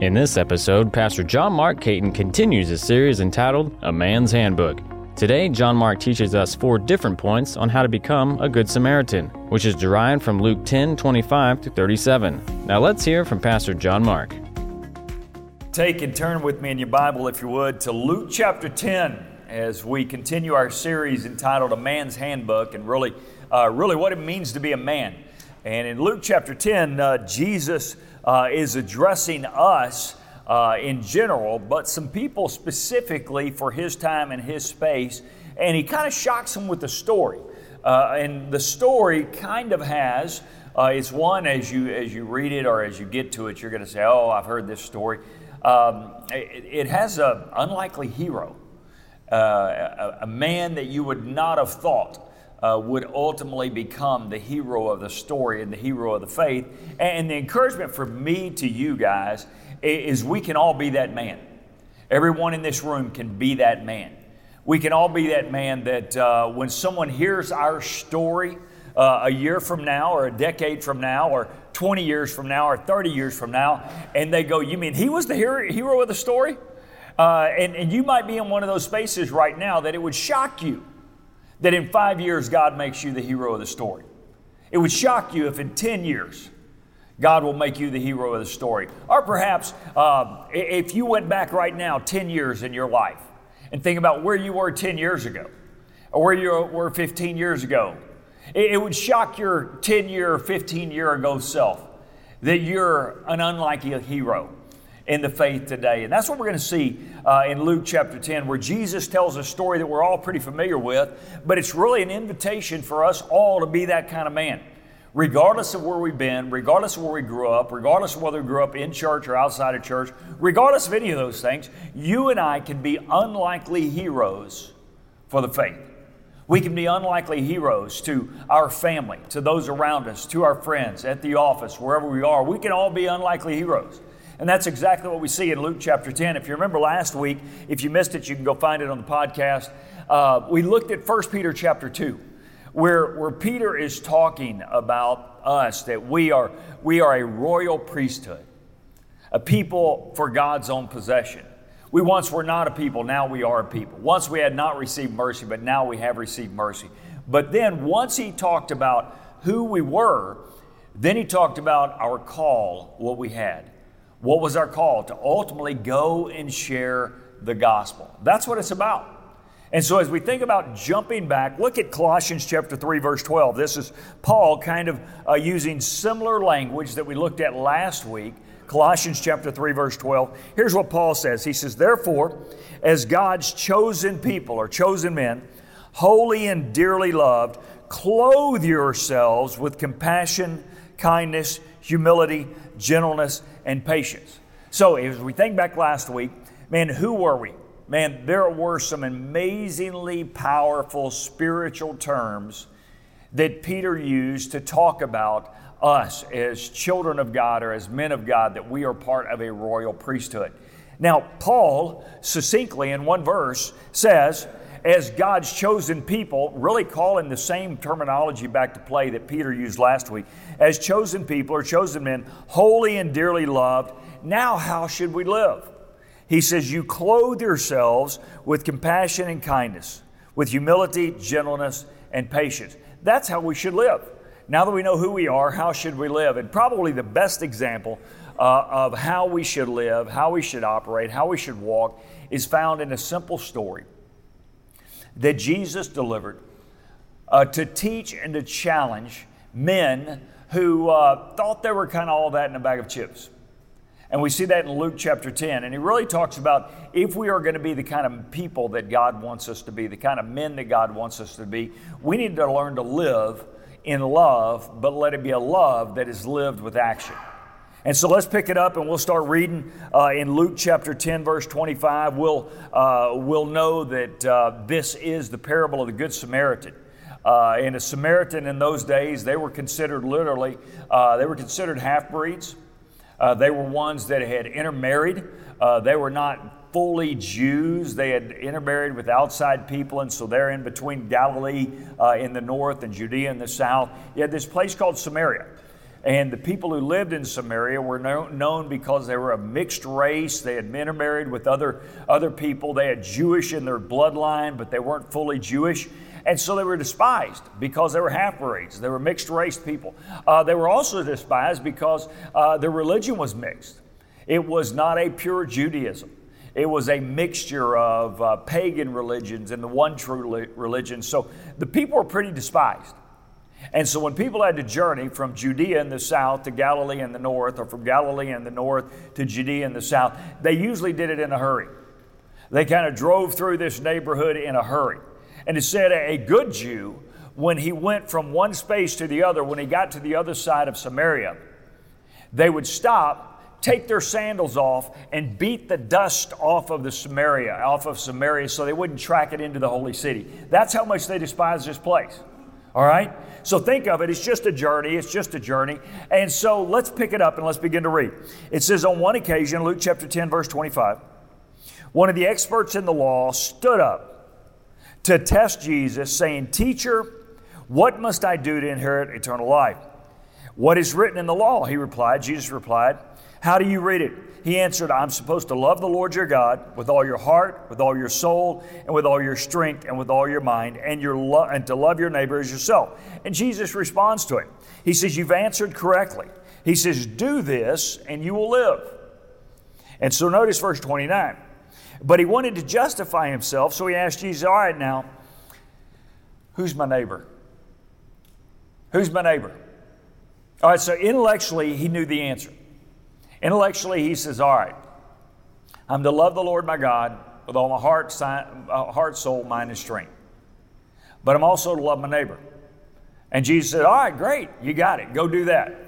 In this episode, Pastor John Mark Caton continues a series entitled A Man's Handbook. Today, John Mark teaches us four different points on how to become a Good Samaritan, which is derived from Luke 10 25 to 37. Now let's hear from Pastor John Mark. Take and turn with me in your Bible, if you would, to Luke chapter 10 as we continue our series entitled A Man's Handbook and really, uh, really what it means to be a man. And in Luke chapter 10, uh, Jesus uh, is addressing us uh, in general, but some people specifically for his time and his space. And he kind of shocks them with the story. Uh, and the story kind of has, uh, it's one as you, as you read it or as you get to it, you're going to say, Oh, I've heard this story. Um, it, it, has an unlikely hero, uh, a, a man that you would not have thought uh, would ultimately become the hero of the story and the hero of the faith. And the encouragement for me to you guys is we can all be that man. Everyone in this room can be that man. We can all be that man that uh, when someone hears our story uh, a year from now, or a decade from now, or 20 years from now, or 30 years from now, and they go, You mean he was the hero, hero of the story? Uh, and, and you might be in one of those spaces right now that it would shock you that in five years God makes you the hero of the story. It would shock you if in 10 years God will make you the hero of the story. Or perhaps uh, if you went back right now 10 years in your life and think about where you were 10 years ago or where you were 15 years ago, it, it would shock your 10 year, 15 year ago self that you're an unlikely hero in the faith today. And that's what we're going to see uh, in Luke chapter 10, where Jesus tells a story that we're all pretty familiar with, but it's really an invitation for us all to be that kind of man. Regardless of where we've been, regardless of where we grew up, regardless of whether we grew up in church or outside of church, regardless of any of those things, you and I can be unlikely heroes for the faith. We can be unlikely heroes to our family, to those around us, to our friends, at the office, wherever we are. We can all be unlikely heroes. And that's exactly what we see in Luke chapter 10. If you remember last week, if you missed it, you can go find it on the podcast. Uh, we looked at 1 Peter chapter 2, where, where Peter is talking about us, that we are, we are a royal priesthood, a people for God's own possession. We once were not a people, now we are a people. Once we had not received mercy, but now we have received mercy. But then once he talked about who we were, then he talked about our call, what we had. What was our call? To ultimately go and share the gospel. That's what it's about. And so, as we think about jumping back, look at Colossians chapter 3, verse 12. This is Paul kind of uh, using similar language that we looked at last week. Colossians chapter 3, verse 12. Here's what Paul says He says, Therefore, as God's chosen people or chosen men, holy and dearly loved, clothe yourselves with compassion, kindness, humility, gentleness, and patience. So, as we think back last week, man, who were we? Man, there were some amazingly powerful spiritual terms that Peter used to talk about us as children of God or as men of God, that we are part of a royal priesthood. Now, Paul, succinctly in one verse, says, as God's chosen people, really calling the same terminology back to play that Peter used last week, as chosen people or chosen men, holy and dearly loved, now how should we live? He says, You clothe yourselves with compassion and kindness, with humility, gentleness, and patience. That's how we should live. Now that we know who we are, how should we live? And probably the best example uh, of how we should live, how we should operate, how we should walk is found in a simple story that Jesus delivered uh, to teach and to challenge men who uh, thought they were kind of all that in a bag of chips. And we see that in Luke chapter 10. And he really talks about if we are going to be the kind of people that God wants us to be, the kind of men that God wants us to be, we need to learn to live in love, but let it be a love that is lived with action. And so let's pick it up and we'll start reading uh, in Luke chapter 10, verse 25. We'll, uh, we'll know that uh, this is the parable of the Good Samaritan. Uh, and a Samaritan in those days, they were considered literally, uh, they were considered half breeds. Uh, they were ones that had intermarried. they were not fully Jews. They had intermarried with outside people, and so they're in between Galilee in the north and Judea in the south. You had this place called Samaria. And the people who lived in Samaria were known because they were a mixed race. They had intermarried with other, other people. They had Jewish in their bloodline, but they weren't fully Jewish. And so they were despised because they were half breeds. They were mixed race people. Uh, they were also despised because uh, their religion was mixed. It was not a pure Judaism. It was a mixture of uh, pagan religions and the one true religion. So the people were pretty despised. And so when people had to journey from Judea in the south to Galilee in the north, or from Galilee in the north to Judea in the south, they usually did it in a hurry. They kind of drove through this neighborhood in a hurry. And it said a good Jew, when he went from one space to the other, when he got to the other side of Samaria, they would stop take their sandals off and beat the dust off of the Samaria, off of Samaria, so they wouldn't track it into the holy city. That's how much they despised this place. All right? So think of it, it's just a journey, it's just a journey. And so let's pick it up and let's begin to read. It says, On one occasion, Luke chapter 10, verse 25, one of the experts in the law stood up to test Jesus, saying, Teacher, what must I do to inherit eternal life? What is written in the law? He replied. Jesus replied, how do you read it? He answered, I'm supposed to love the Lord your God with all your heart, with all your soul, and with all your strength, and with all your mind, and, your lo- and to love your neighbor as yourself. And Jesus responds to him. He says, You've answered correctly. He says, Do this, and you will live. And so notice verse 29. But he wanted to justify himself, so he asked Jesus, All right, now, who's my neighbor? Who's my neighbor? All right, so intellectually, he knew the answer. Intellectually, he says, All right, I'm to love the Lord my God with all my heart, uh, heart soul, mind, and strength. But I'm also to love my neighbor. And Jesus said, All right, great, you got it. Go do that.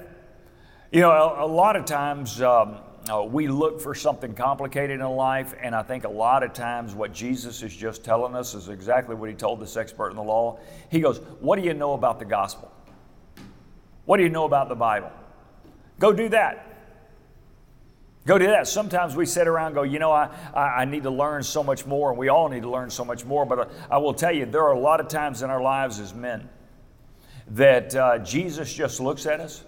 You know, a, a lot of times um, uh, we look for something complicated in life, and I think a lot of times what Jesus is just telling us is exactly what he told this expert in the law. He goes, What do you know about the gospel? What do you know about the Bible? Go do that. Go do that. Sometimes we sit around go, you know, I, I, need to learn so much more, and we all need to learn so much more. But I will tell you, there are a lot of times in our lives as men that uh, Jesus just looks at us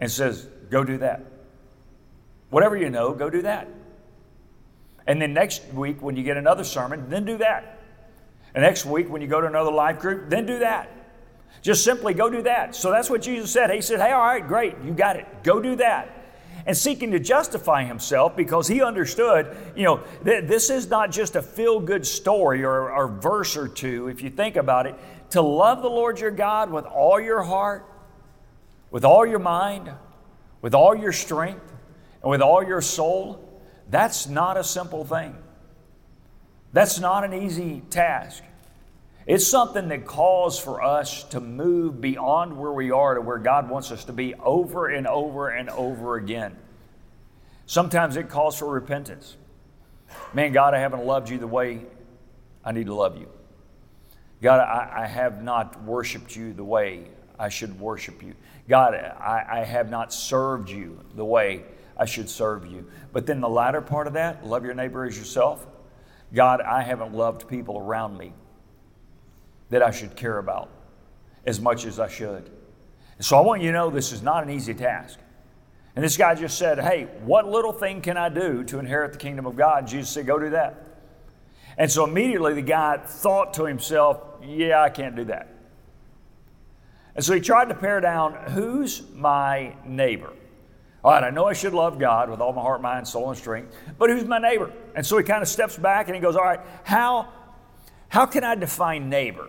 and says, go do that. Whatever you know, go do that. And then next week, when you get another sermon, then do that. And next week, when you go to another life group, then do that. Just simply go do that. So that's what Jesus said. He said, Hey, all right, great, you got it. Go do that and seeking to justify himself because he understood, you know, th- this is not just a feel good story or, or verse or two, if you think about it. To love the Lord your God with all your heart, with all your mind, with all your strength, and with all your soul, that's not a simple thing. That's not an easy task. It's something that calls for us to move beyond where we are to where God wants us to be over and over and over again. Sometimes it calls for repentance. Man, God, I haven't loved you the way I need to love you. God, I, I have not worshiped you the way I should worship you. God, I, I have not served you the way I should serve you. But then the latter part of that, love your neighbor as yourself. God, I haven't loved people around me that I should care about as much as I should. So I want you to know this is not an easy task. And this guy just said, Hey, what little thing can I do to inherit the kingdom of God? And Jesus said, Go do that. And so immediately the guy thought to himself, Yeah, I can't do that. And so he tried to pare down who's my neighbor? All right, I know I should love God with all my heart, mind, soul, and strength, but who's my neighbor? And so he kind of steps back and he goes, All right, how, how can I define neighbor?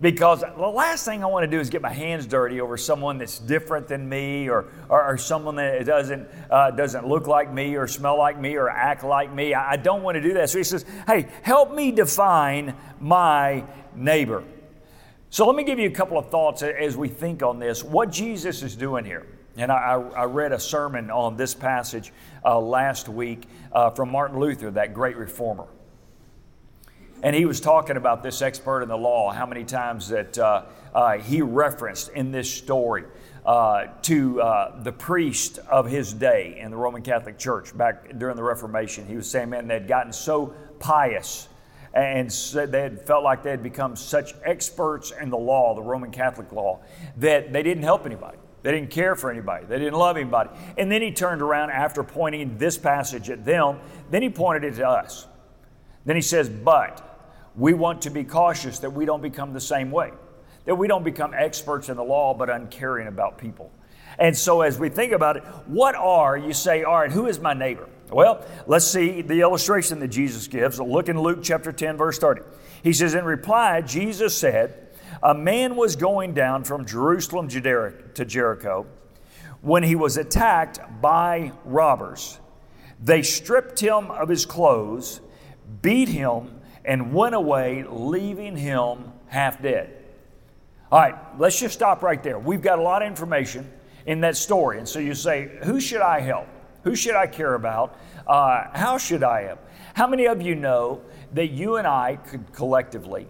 Because the last thing I want to do is get my hands dirty over someone that's different than me or, or, or someone that doesn't, uh, doesn't look like me or smell like me or act like me. I, I don't want to do that. So he says, Hey, help me define my neighbor. So let me give you a couple of thoughts as we think on this. What Jesus is doing here. And I, I read a sermon on this passage uh, last week uh, from Martin Luther, that great reformer. And he was talking about this expert in the law, how many times that uh, uh, he referenced in this story uh, to uh, the priest of his day in the Roman Catholic Church back during the Reformation. He was saying, man, they'd gotten so pious and they had felt like they had become such experts in the law, the Roman Catholic law, that they didn't help anybody. They didn't care for anybody. They didn't love anybody. And then he turned around after pointing this passage at them. Then he pointed it to us. Then he says, But we want to be cautious that we don't become the same way, that we don't become experts in the law but uncaring about people. And so, as we think about it, what are, you say, all right, who is my neighbor? Well, let's see the illustration that Jesus gives. Look in Luke chapter 10, verse 30. He says, In reply, Jesus said, A man was going down from Jerusalem to Jericho when he was attacked by robbers. They stripped him of his clothes, beat him, and went away, leaving him half dead. All right, let's just stop right there. We've got a lot of information in that story. And so you say, Who should I help? Who should I care about? Uh, how should I help? How many of you know that you and I could collectively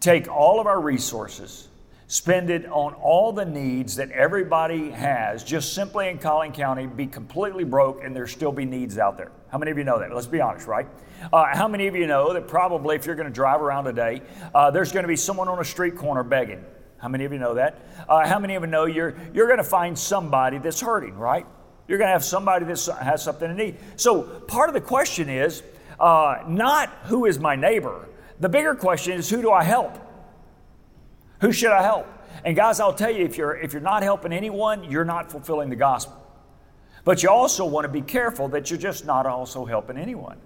take all of our resources, spend it on all the needs that everybody has, just simply in Collin County, be completely broke, and there still be needs out there? How many of you know that? Let's be honest, right? Uh, how many of you know that probably if you're going to drive around today, uh, there's going to be someone on a street corner begging? How many of you know that? Uh, how many of you know you're, you're going to find somebody that's hurting, right? You're going to have somebody that has something to need. So part of the question is uh, not who is my neighbor. The bigger question is who do I help? Who should I help? And guys, I'll tell you, if you're if you're not helping anyone, you're not fulfilling the gospel. But you also want to be careful that you're just not also helping anyone.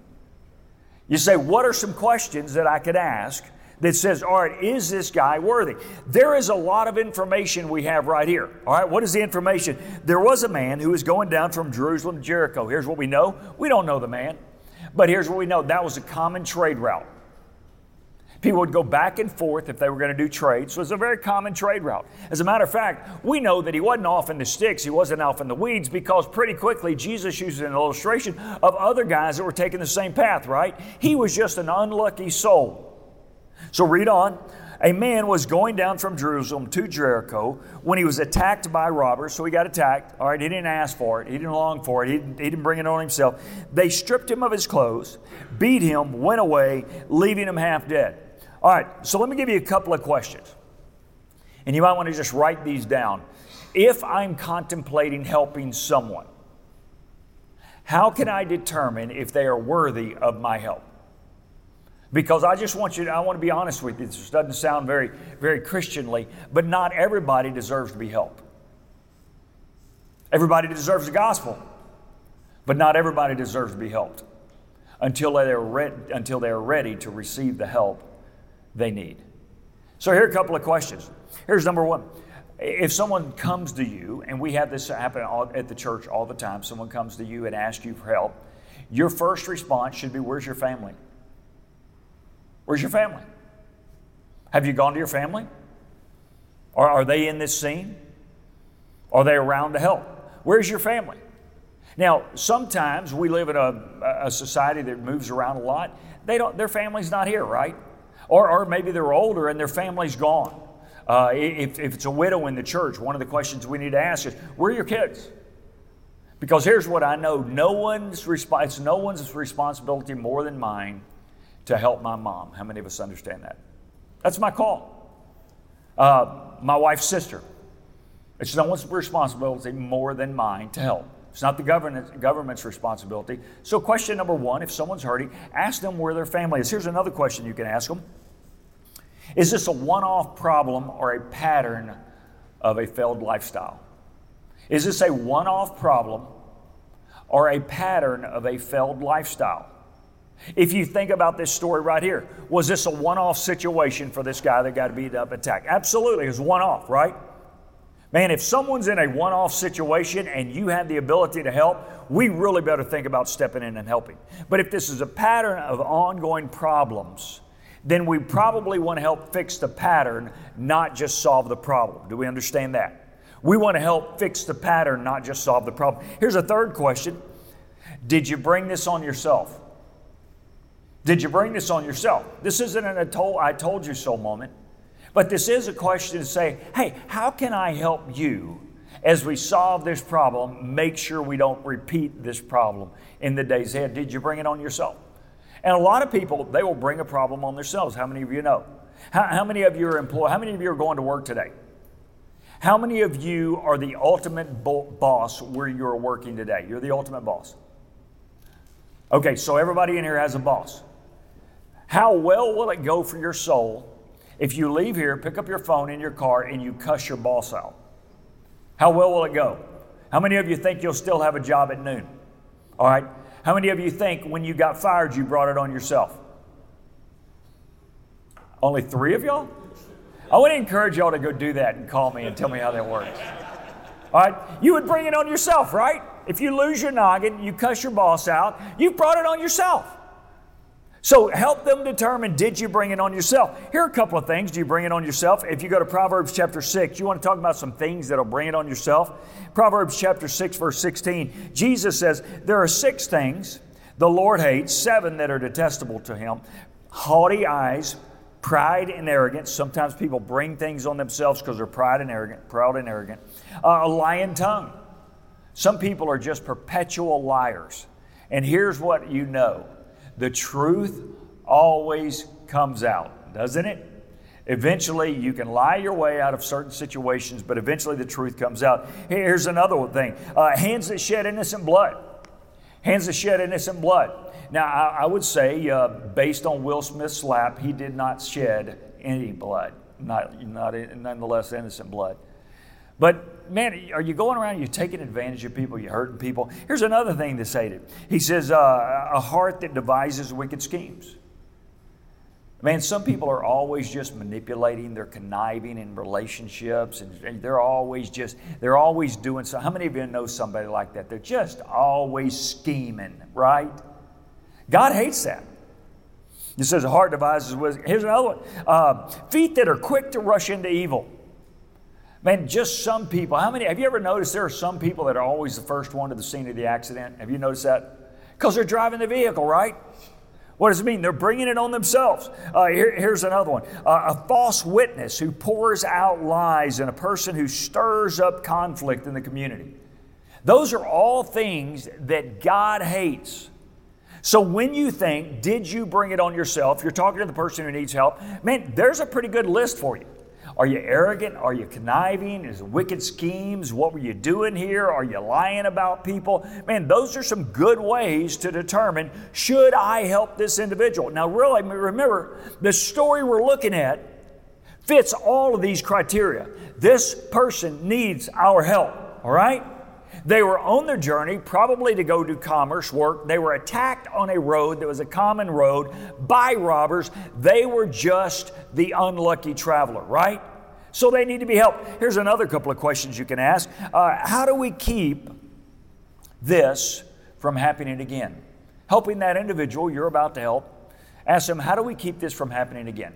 You say, what are some questions that I could ask that says, all right, is this guy worthy? There is a lot of information we have right here. All right, what is the information? There was a man who was going down from Jerusalem to Jericho. Here's what we know we don't know the man, but here's what we know that was a common trade route. People would go back and forth if they were going to do trade. So it was a very common trade route. As a matter of fact, we know that he wasn't off in the sticks, he wasn't off in the weeds because pretty quickly Jesus uses an illustration of other guys that were taking the same path, right? He was just an unlucky soul. So read on. A man was going down from Jerusalem to Jericho when he was attacked by robbers. So he got attacked. All right, he didn't ask for it, he didn't long for it, he didn't, he didn't bring it on himself. They stripped him of his clothes, beat him, went away, leaving him half dead. All right, so let me give you a couple of questions. And you might want to just write these down. If I'm contemplating helping someone, how can I determine if they are worthy of my help? Because I just want you to, I want to be honest with you. This doesn't sound very, very Christianly, but not everybody deserves to be helped. Everybody deserves the gospel, but not everybody deserves to be helped until they are, re- until they are ready to receive the help they need. So, here are a couple of questions. Here's number one. If someone comes to you, and we have this happen at the church all the time, someone comes to you and asks you for help, your first response should be, Where's your family? Where's your family? Have you gone to your family? Or are they in this scene? Are they around to help? Where's your family? Now, sometimes we live in a, a society that moves around a lot. They don't, their family's not here, right? Or, or maybe they're older and their family's gone. Uh, if, if it's a widow in the church, one of the questions we need to ask is, where are your kids? Because here's what I know no one's, resp- it's no one's responsibility more than mine to help my mom. How many of us understand that? That's my call. Uh, my wife's sister. It's no one's responsibility more than mine to help. It's not the government, government's responsibility. So, question number one if someone's hurting, ask them where their family is. Here's another question you can ask them Is this a one off problem or a pattern of a failed lifestyle? Is this a one off problem or a pattern of a failed lifestyle? If you think about this story right here, was this a one off situation for this guy that got beat up attacked? Absolutely, it was one off, right? Man, if someone's in a one off situation and you have the ability to help, we really better think about stepping in and helping. But if this is a pattern of ongoing problems, then we probably want to help fix the pattern, not just solve the problem. Do we understand that? We want to help fix the pattern, not just solve the problem. Here's a third question Did you bring this on yourself? Did you bring this on yourself? This isn't an I told, I told you so moment, but this is a question to say, hey, how can I help you as we solve this problem, make sure we don't repeat this problem in the days ahead? Did you bring it on yourself? And a lot of people, they will bring a problem on themselves. How many of you know? How, how many of you are employed? How many of you are going to work today? How many of you are the ultimate bo- boss where you're working today? You're the ultimate boss. Okay, so everybody in here has a boss. How well will it go for your soul if you leave here, pick up your phone in your car, and you cuss your boss out? How well will it go? How many of you think you'll still have a job at noon? All right. How many of you think when you got fired, you brought it on yourself? Only three of y'all? I want to encourage y'all to go do that and call me and tell me how that works. All right? You would bring it on yourself, right? If you lose your noggin, you cuss your boss out, you've brought it on yourself. So help them determine did you bring it on yourself? Here are a couple of things. Do you bring it on yourself? If you go to Proverbs chapter 6, you want to talk about some things that'll bring it on yourself? Proverbs chapter 6, verse 16, Jesus says, There are six things the Lord hates, seven that are detestable to him haughty eyes, pride and arrogance. Sometimes people bring things on themselves because they're pride and arrogant, proud and arrogant. Uh, a lying tongue. Some people are just perpetual liars. And here's what you know the truth always comes out, doesn't it? Eventually, you can lie your way out of certain situations, but eventually the truth comes out. Here's another thing uh, hands that shed innocent blood. Hands that shed innocent blood. Now, I, I would say, uh, based on Will Smith's slap, he did not shed any blood, not, not nonetheless innocent blood. But man, are you going around, you're taking advantage of people, you're hurting people? Here's another thing to say to He says, uh, a heart that devises wicked schemes. Man, some people are always just manipulating, they're conniving in relationships, and they're always just, they're always doing so. How many of you know somebody like that? They're just always scheming, right? God hates that. He says, a heart devises wisdom. Here's another one uh, feet that are quick to rush into evil. Man, just some people. How many? Have you ever noticed there are some people that are always the first one to the scene of the accident? Have you noticed that? Because they're driving the vehicle, right? What does it mean? They're bringing it on themselves. Uh, here, here's another one uh, a false witness who pours out lies and a person who stirs up conflict in the community. Those are all things that God hates. So when you think, did you bring it on yourself? You're talking to the person who needs help. Man, there's a pretty good list for you. Are you arrogant? Are you conniving? Is wicked schemes? What were you doing here? Are you lying about people? Man, those are some good ways to determine should I help this individual? Now, really, remember, the story we're looking at fits all of these criteria. This person needs our help, all right? They were on their journey, probably to go do commerce work. They were attacked on a road that was a common road by robbers. They were just the unlucky traveler, right? So they need to be helped. Here's another couple of questions you can ask uh, How do we keep this from happening again? Helping that individual you're about to help, ask them, How do we keep this from happening again?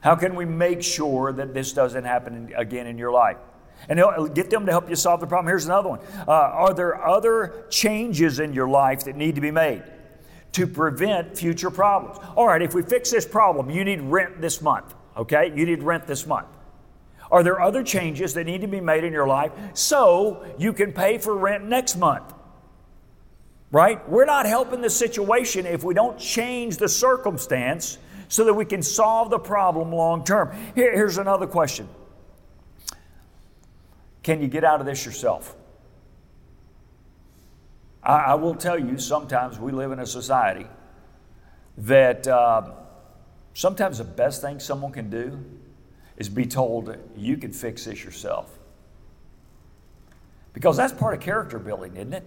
How can we make sure that this doesn't happen again in your life? And get them to help you solve the problem. Here's another one uh, Are there other changes in your life that need to be made to prevent future problems? All right, if we fix this problem, you need rent this month, okay? You need rent this month. Are there other changes that need to be made in your life so you can pay for rent next month? Right? We're not helping the situation if we don't change the circumstance so that we can solve the problem long term. Here, here's another question can you get out of this yourself? I, I will tell you, sometimes we live in a society that uh, sometimes the best thing someone can do is be told, you can fix this yourself. Because that's part of character building, isn't it?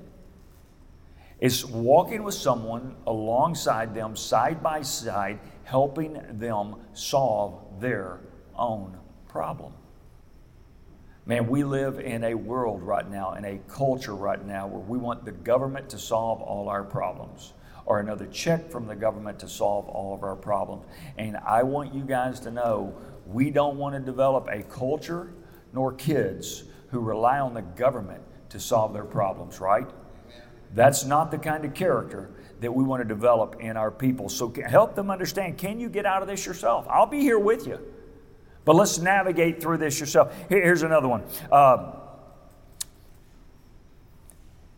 It's walking with someone alongside them, side by side, helping them solve their own problem. Man, we live in a world right now, in a culture right now, where we want the government to solve all our problems or another check from the government to solve all of our problems. And I want you guys to know we don't want to develop a culture nor kids who rely on the government to solve their problems, right? That's not the kind of character that we want to develop in our people. So help them understand can you get out of this yourself? I'll be here with you. But let's navigate through this yourself. here's another one. Uh,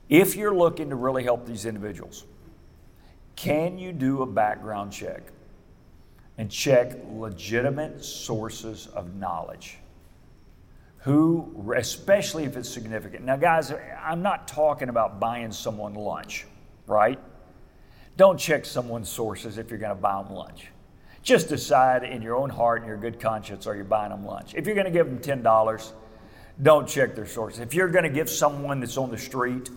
if you're looking to really help these individuals, can you do a background check and check legitimate sources of knowledge? who, especially if it's significant. Now, guys, I'm not talking about buying someone lunch, right? Don't check someone's sources if you're going to buy them lunch. Just decide in your own heart and your good conscience are you buying them lunch. If you're going to give them $10, don't check their sources. If you're going to give someone that's on the street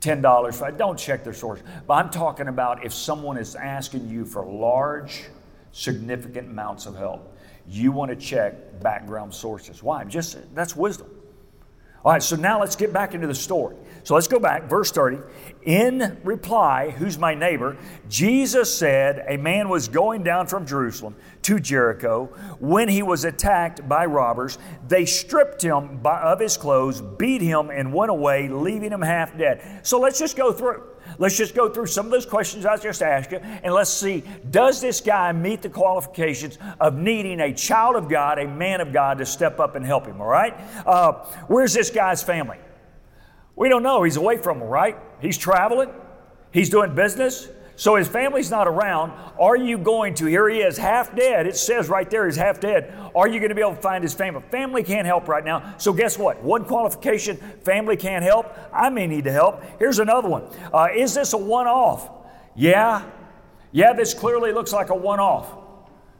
$10, don't check their source. But I'm talking about if someone is asking you for large, significant amounts of help, you want to check background sources. Why? Just that's wisdom. All right, so now let's get back into the story. So let's go back, verse 30. In reply, who's my neighbor? Jesus said, A man was going down from Jerusalem to Jericho when he was attacked by robbers. They stripped him of his clothes, beat him, and went away, leaving him half dead. So let's just go through. Let's just go through some of those questions I just asked you and let's see does this guy meet the qualifications of needing a child of God, a man of God to step up and help him, all right? Uh, where's this guy's family? We don't know. He's away from them, right? He's traveling, he's doing business. So his family's not around. Are you going to? Here he is, half dead. It says right there he's half dead. Are you going to be able to find his family? Family can't help right now. So guess what? One qualification family can't help. I may need to help. Here's another one. Uh, is this a one off? Yeah. Yeah, this clearly looks like a one off.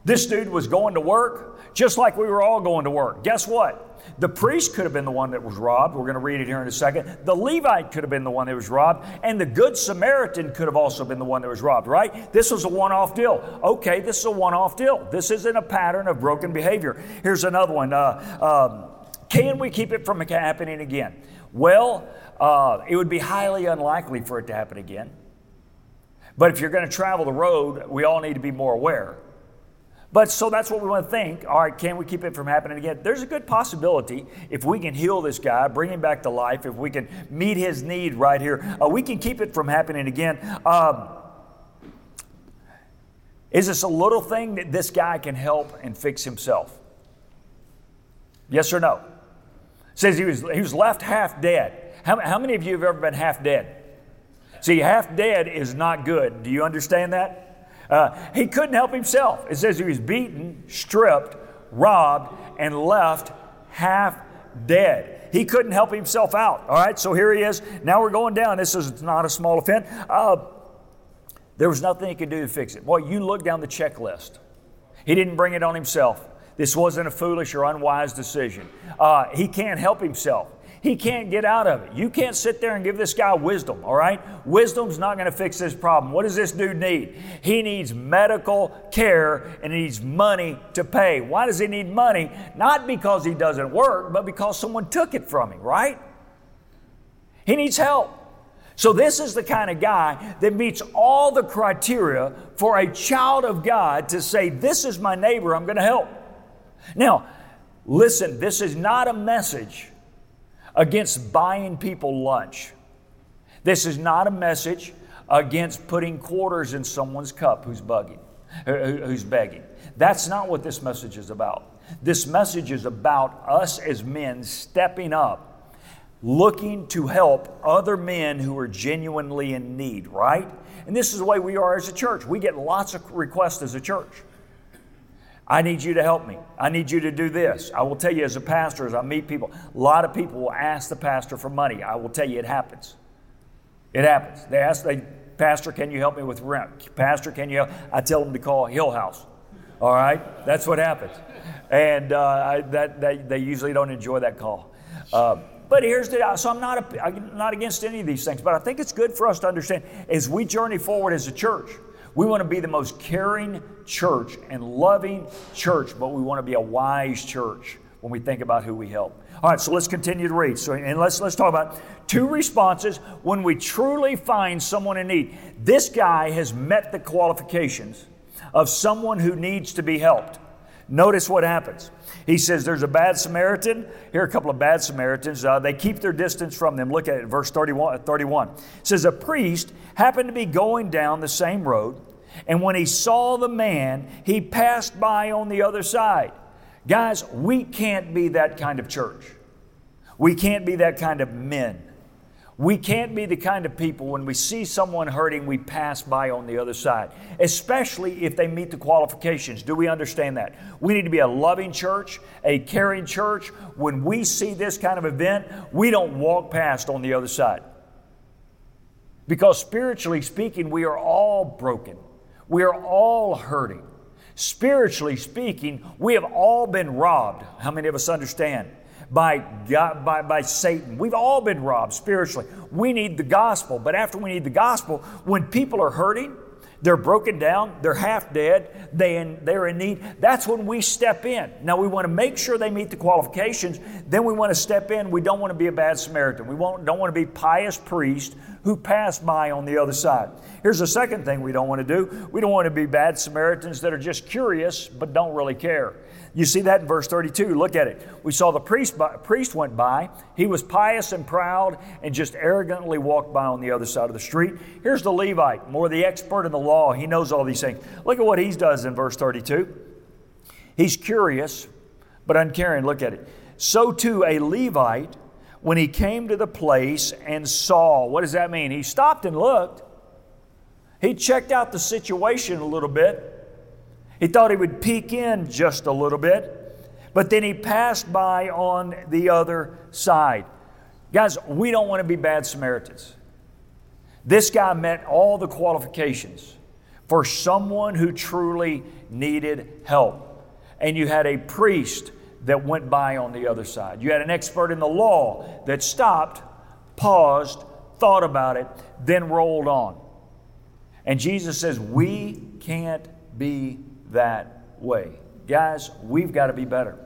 This dude was going to work just like we were all going to work. Guess what? The priest could have been the one that was robbed. We're going to read it here in a second. The Levite could have been the one that was robbed. And the Good Samaritan could have also been the one that was robbed, right? This was a one off deal. Okay, this is a one off deal. This isn't a pattern of broken behavior. Here's another one. Uh, um, can we keep it from happening again? Well, uh, it would be highly unlikely for it to happen again. But if you're going to travel the road, we all need to be more aware. But so that's what we want to think. All right, can we keep it from happening again? There's a good possibility if we can heal this guy, bring him back to life, if we can meet his need right here, uh, we can keep it from happening again. Um, is this a little thing that this guy can help and fix himself? Yes or no? says he was, he was left half dead. How, how many of you have ever been half dead? See, half dead is not good. Do you understand that? Uh, he couldn't help himself. It says he was beaten, stripped, robbed, and left half dead. He couldn't help himself out. All right, so here he is. Now we're going down. This is not a small offense. Uh, there was nothing he could do to fix it. Boy, you look down the checklist. He didn't bring it on himself. This wasn't a foolish or unwise decision. Uh, he can't help himself. He can't get out of it. You can't sit there and give this guy wisdom, all right? Wisdom's not going to fix this problem. What does this dude need? He needs medical care and he needs money to pay. Why does he need money? Not because he doesn't work, but because someone took it from him, right? He needs help. So, this is the kind of guy that meets all the criteria for a child of God to say, This is my neighbor, I'm going to help. Now, listen, this is not a message against buying people lunch. This is not a message against putting quarters in someone's cup who's bugging, who's begging. That's not what this message is about. This message is about us as men stepping up, looking to help other men who are genuinely in need, right? And this is the way we are as a church. We get lots of requests as a church. I need you to help me. I need you to do this. I will tell you as a pastor, as I meet people, a lot of people will ask the pastor for money. I will tell you it happens. It happens. They ask, they, Pastor, can you help me with rent? Pastor, can you help? I tell them to call Hill House. All right? That's what happens. And uh, I, that, they, they usually don't enjoy that call. Uh, but here's the so I'm not, a, I'm not against any of these things, but I think it's good for us to understand as we journey forward as a church we want to be the most caring church and loving church, but we want to be a wise church when we think about who we help. All right, so let's continue to read. So, and let's let's talk about two responses when we truly find someone in need. This guy has met the qualifications of someone who needs to be helped. Notice what happens. He says there's a bad Samaritan. Here are a couple of bad Samaritans. Uh, they keep their distance from them. Look at it, verse 31. 31. It says, A priest happened to be going down the same road, and when he saw the man, he passed by on the other side. Guys, we can't be that kind of church. We can't be that kind of men. We can't be the kind of people when we see someone hurting, we pass by on the other side, especially if they meet the qualifications. Do we understand that? We need to be a loving church, a caring church. When we see this kind of event, we don't walk past on the other side. Because spiritually speaking, we are all broken, we are all hurting. Spiritually speaking, we have all been robbed. How many of us understand? By, God, by, by Satan. We've all been robbed spiritually. We need the gospel. But after we need the gospel, when people are hurting, they're broken down, they're half dead, they in, they're in need. That's when we step in. Now, we want to make sure they meet the qualifications. Then we want to step in. We don't want to be a bad Samaritan. We don't want to be pious priest who pass by on the other side. Here's the second thing we don't want to do we don't want to be bad Samaritans that are just curious but don't really care. You see that in verse 32. Look at it. We saw the priest, priest went by. He was pious and proud and just arrogantly walked by on the other side of the street. Here's the Levite, more the expert in the law. He knows all these things. Look at what he does in verse 32. He's curious, but uncaring. Look at it. So too, a Levite, when he came to the place and saw, what does that mean? He stopped and looked. He checked out the situation a little bit. He thought he would peek in just a little bit, but then he passed by on the other side. Guys, we don't want to be bad Samaritans. This guy met all the qualifications for someone who truly needed help. And you had a priest that went by on the other side. You had an expert in the law that stopped, paused, thought about it, then rolled on. And Jesus says, We can't be that way. Guys, we've got to be better.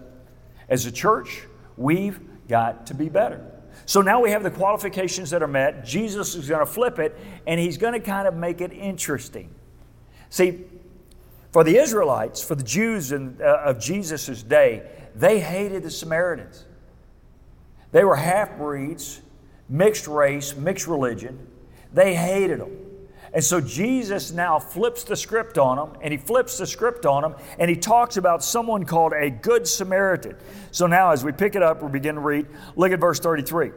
As a church, we've got to be better. So now we have the qualifications that are met. Jesus is going to flip it, and he's going to kind of make it interesting. See, for the Israelites, for the Jews in, uh, of Jesus' day, they hated the Samaritans. They were half breeds, mixed race, mixed religion. They hated them. And so Jesus now flips the script on them, and he flips the script on them, and he talks about someone called a Good Samaritan. So now, as we pick it up, we begin to read. Look at verse 33.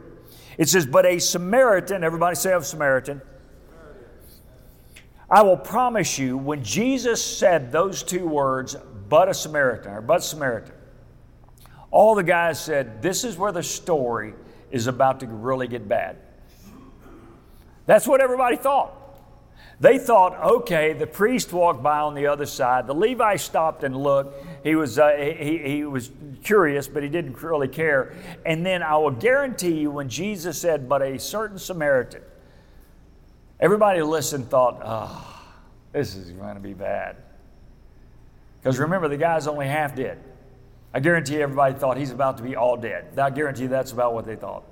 It says, But a Samaritan, everybody say of Samaritan. I will promise you, when Jesus said those two words, but a Samaritan, or but Samaritan, all the guys said, This is where the story is about to really get bad. That's what everybody thought. They thought, okay, the priest walked by on the other side. The Levi stopped and looked. He was, uh, he, he was curious, but he didn't really care. And then I will guarantee you, when Jesus said, but a certain Samaritan, everybody listened thought, oh, this is going to be bad. Because remember, the guy's only half dead. I guarantee everybody thought he's about to be all dead. I guarantee that's about what they thought.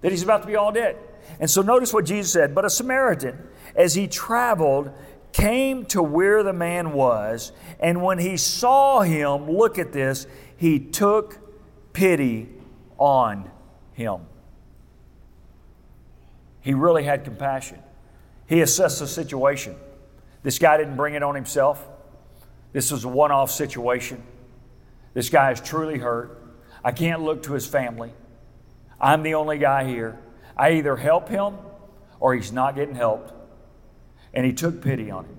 That he's about to be all dead. And so notice what Jesus said. But a Samaritan, as he traveled, came to where the man was, and when he saw him, look at this, he took pity on him. He really had compassion. He assessed the situation. This guy didn't bring it on himself. This was a one off situation. This guy is truly hurt. I can't look to his family. I'm the only guy here. I either help him or he's not getting helped. And he took pity on him,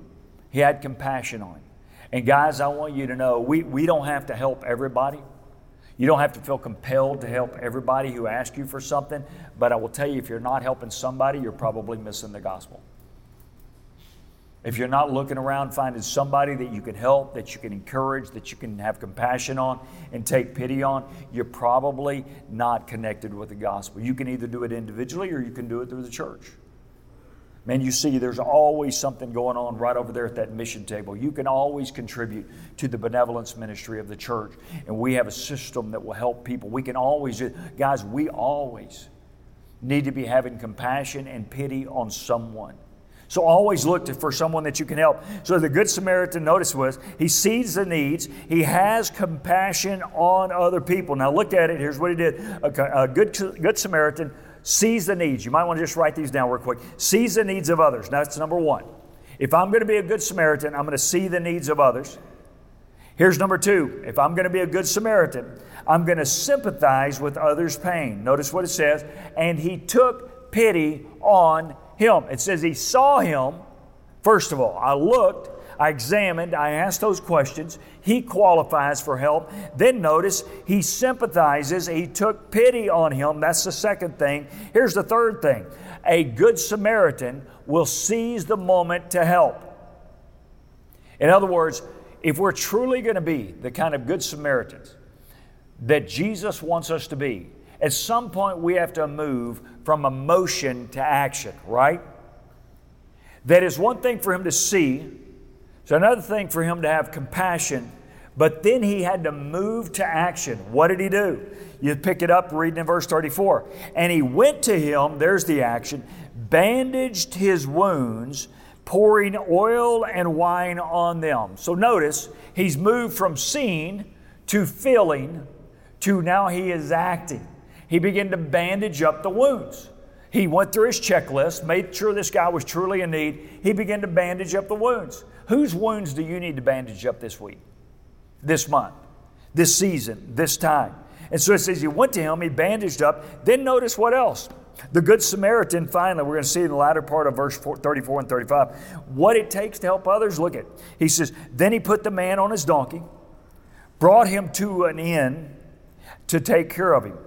he had compassion on him. And guys, I want you to know we, we don't have to help everybody. You don't have to feel compelled to help everybody who asks you for something, but I will tell you if you're not helping somebody, you're probably missing the gospel. If you're not looking around finding somebody that you can help, that you can encourage, that you can have compassion on and take pity on, you're probably not connected with the gospel. You can either do it individually or you can do it through the church. Man, you see, there's always something going on right over there at that mission table. You can always contribute to the benevolence ministry of the church. And we have a system that will help people. We can always, guys, we always need to be having compassion and pity on someone. So always look to, for someone that you can help. So the Good Samaritan, notice was, he sees the needs, he has compassion on other people. Now look at it, here's what he did. A, a good, good Samaritan sees the needs. You might want to just write these down real quick. Sees the needs of others. Now That's number one. If I'm going to be a good Samaritan, I'm going to see the needs of others. Here's number two if I'm going to be a good Samaritan, I'm going to sympathize with others' pain. Notice what it says, and he took pity on him. It says he saw him. First of all, I looked, I examined, I asked those questions. He qualifies for help. Then notice he sympathizes, he took pity on him. That's the second thing. Here's the third thing a good Samaritan will seize the moment to help. In other words, if we're truly going to be the kind of good Samaritans that Jesus wants us to be, at some point we have to move from emotion to action, right? That is one thing for him to see, it's another thing for him to have compassion, but then he had to move to action. What did he do? You pick it up reading in verse 34. And he went to him, there's the action, bandaged his wounds, pouring oil and wine on them. So notice, he's moved from seeing to feeling to now he is acting. He began to bandage up the wounds. He went through his checklist, made sure this guy was truly in need. He began to bandage up the wounds. Whose wounds do you need to bandage up this week, this month, this season, this time? And so it says he went to him, he bandaged up. Then notice what else? The Good Samaritan, finally, we're going to see in the latter part of verse 34 and 35, what it takes to help others. Look at He says, Then he put the man on his donkey, brought him to an inn to take care of him.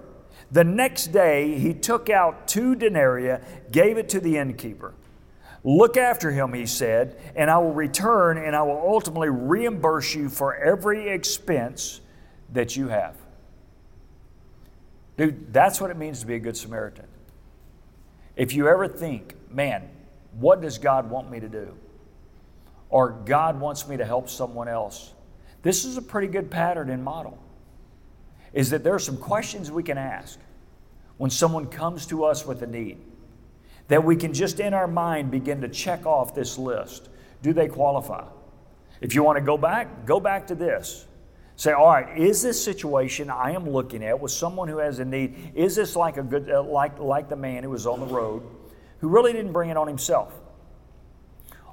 The next day, he took out two denarii, gave it to the innkeeper. Look after him, he said, and I will return and I will ultimately reimburse you for every expense that you have. Dude, that's what it means to be a good Samaritan. If you ever think, man, what does God want me to do? Or God wants me to help someone else, this is a pretty good pattern and model. Is that there are some questions we can ask when someone comes to us with a need that we can just in our mind begin to check off this list. Do they qualify? If you want to go back, go back to this. Say, all right, is this situation I am looking at with someone who has a need, is this like a good, uh, like, like the man who was on the road who really didn't bring it on himself?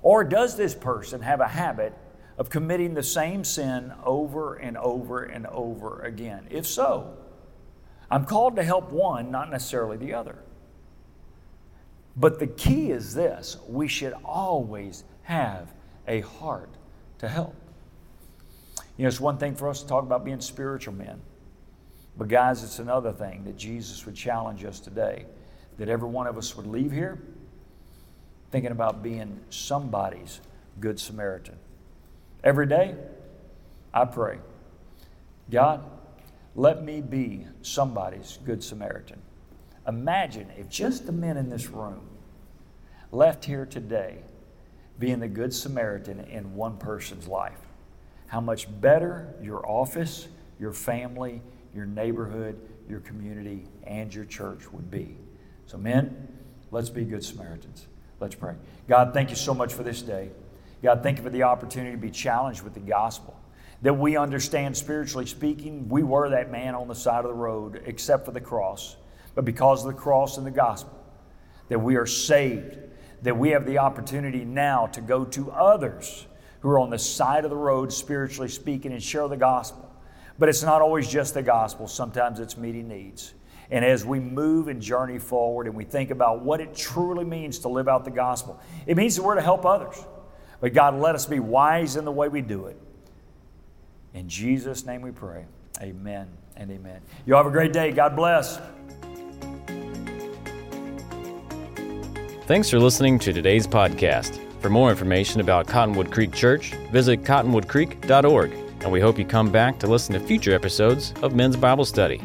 Or does this person have a habit of committing the same sin over and over and over again? If so, I'm called to help one, not necessarily the other. But the key is this we should always have a heart to help. You know, it's one thing for us to talk about being spiritual men. But, guys, it's another thing that Jesus would challenge us today that every one of us would leave here thinking about being somebody's good Samaritan. Every day, I pray, God, let me be somebody's good Samaritan. Imagine if just the men in this room left here today being the good Samaritan in one person's life how much better your office, your family, your neighborhood, your community, and your church would be. So, men, let's be good Samaritans. Let's pray. God, thank you so much for this day. God, thank you for the opportunity to be challenged with the gospel. That we understand, spiritually speaking, we were that man on the side of the road, except for the cross. But because of the cross and the gospel, that we are saved, that we have the opportunity now to go to others who are on the side of the road, spiritually speaking, and share the gospel. But it's not always just the gospel, sometimes it's meeting needs. And as we move and journey forward and we think about what it truly means to live out the gospel, it means that we're to help others. But God, let us be wise in the way we do it. In Jesus' name we pray. Amen and amen. You have a great day. God bless. Thanks for listening to today's podcast. For more information about Cottonwood Creek Church, visit cottonwoodcreek.org, and we hope you come back to listen to future episodes of Men's Bible Study.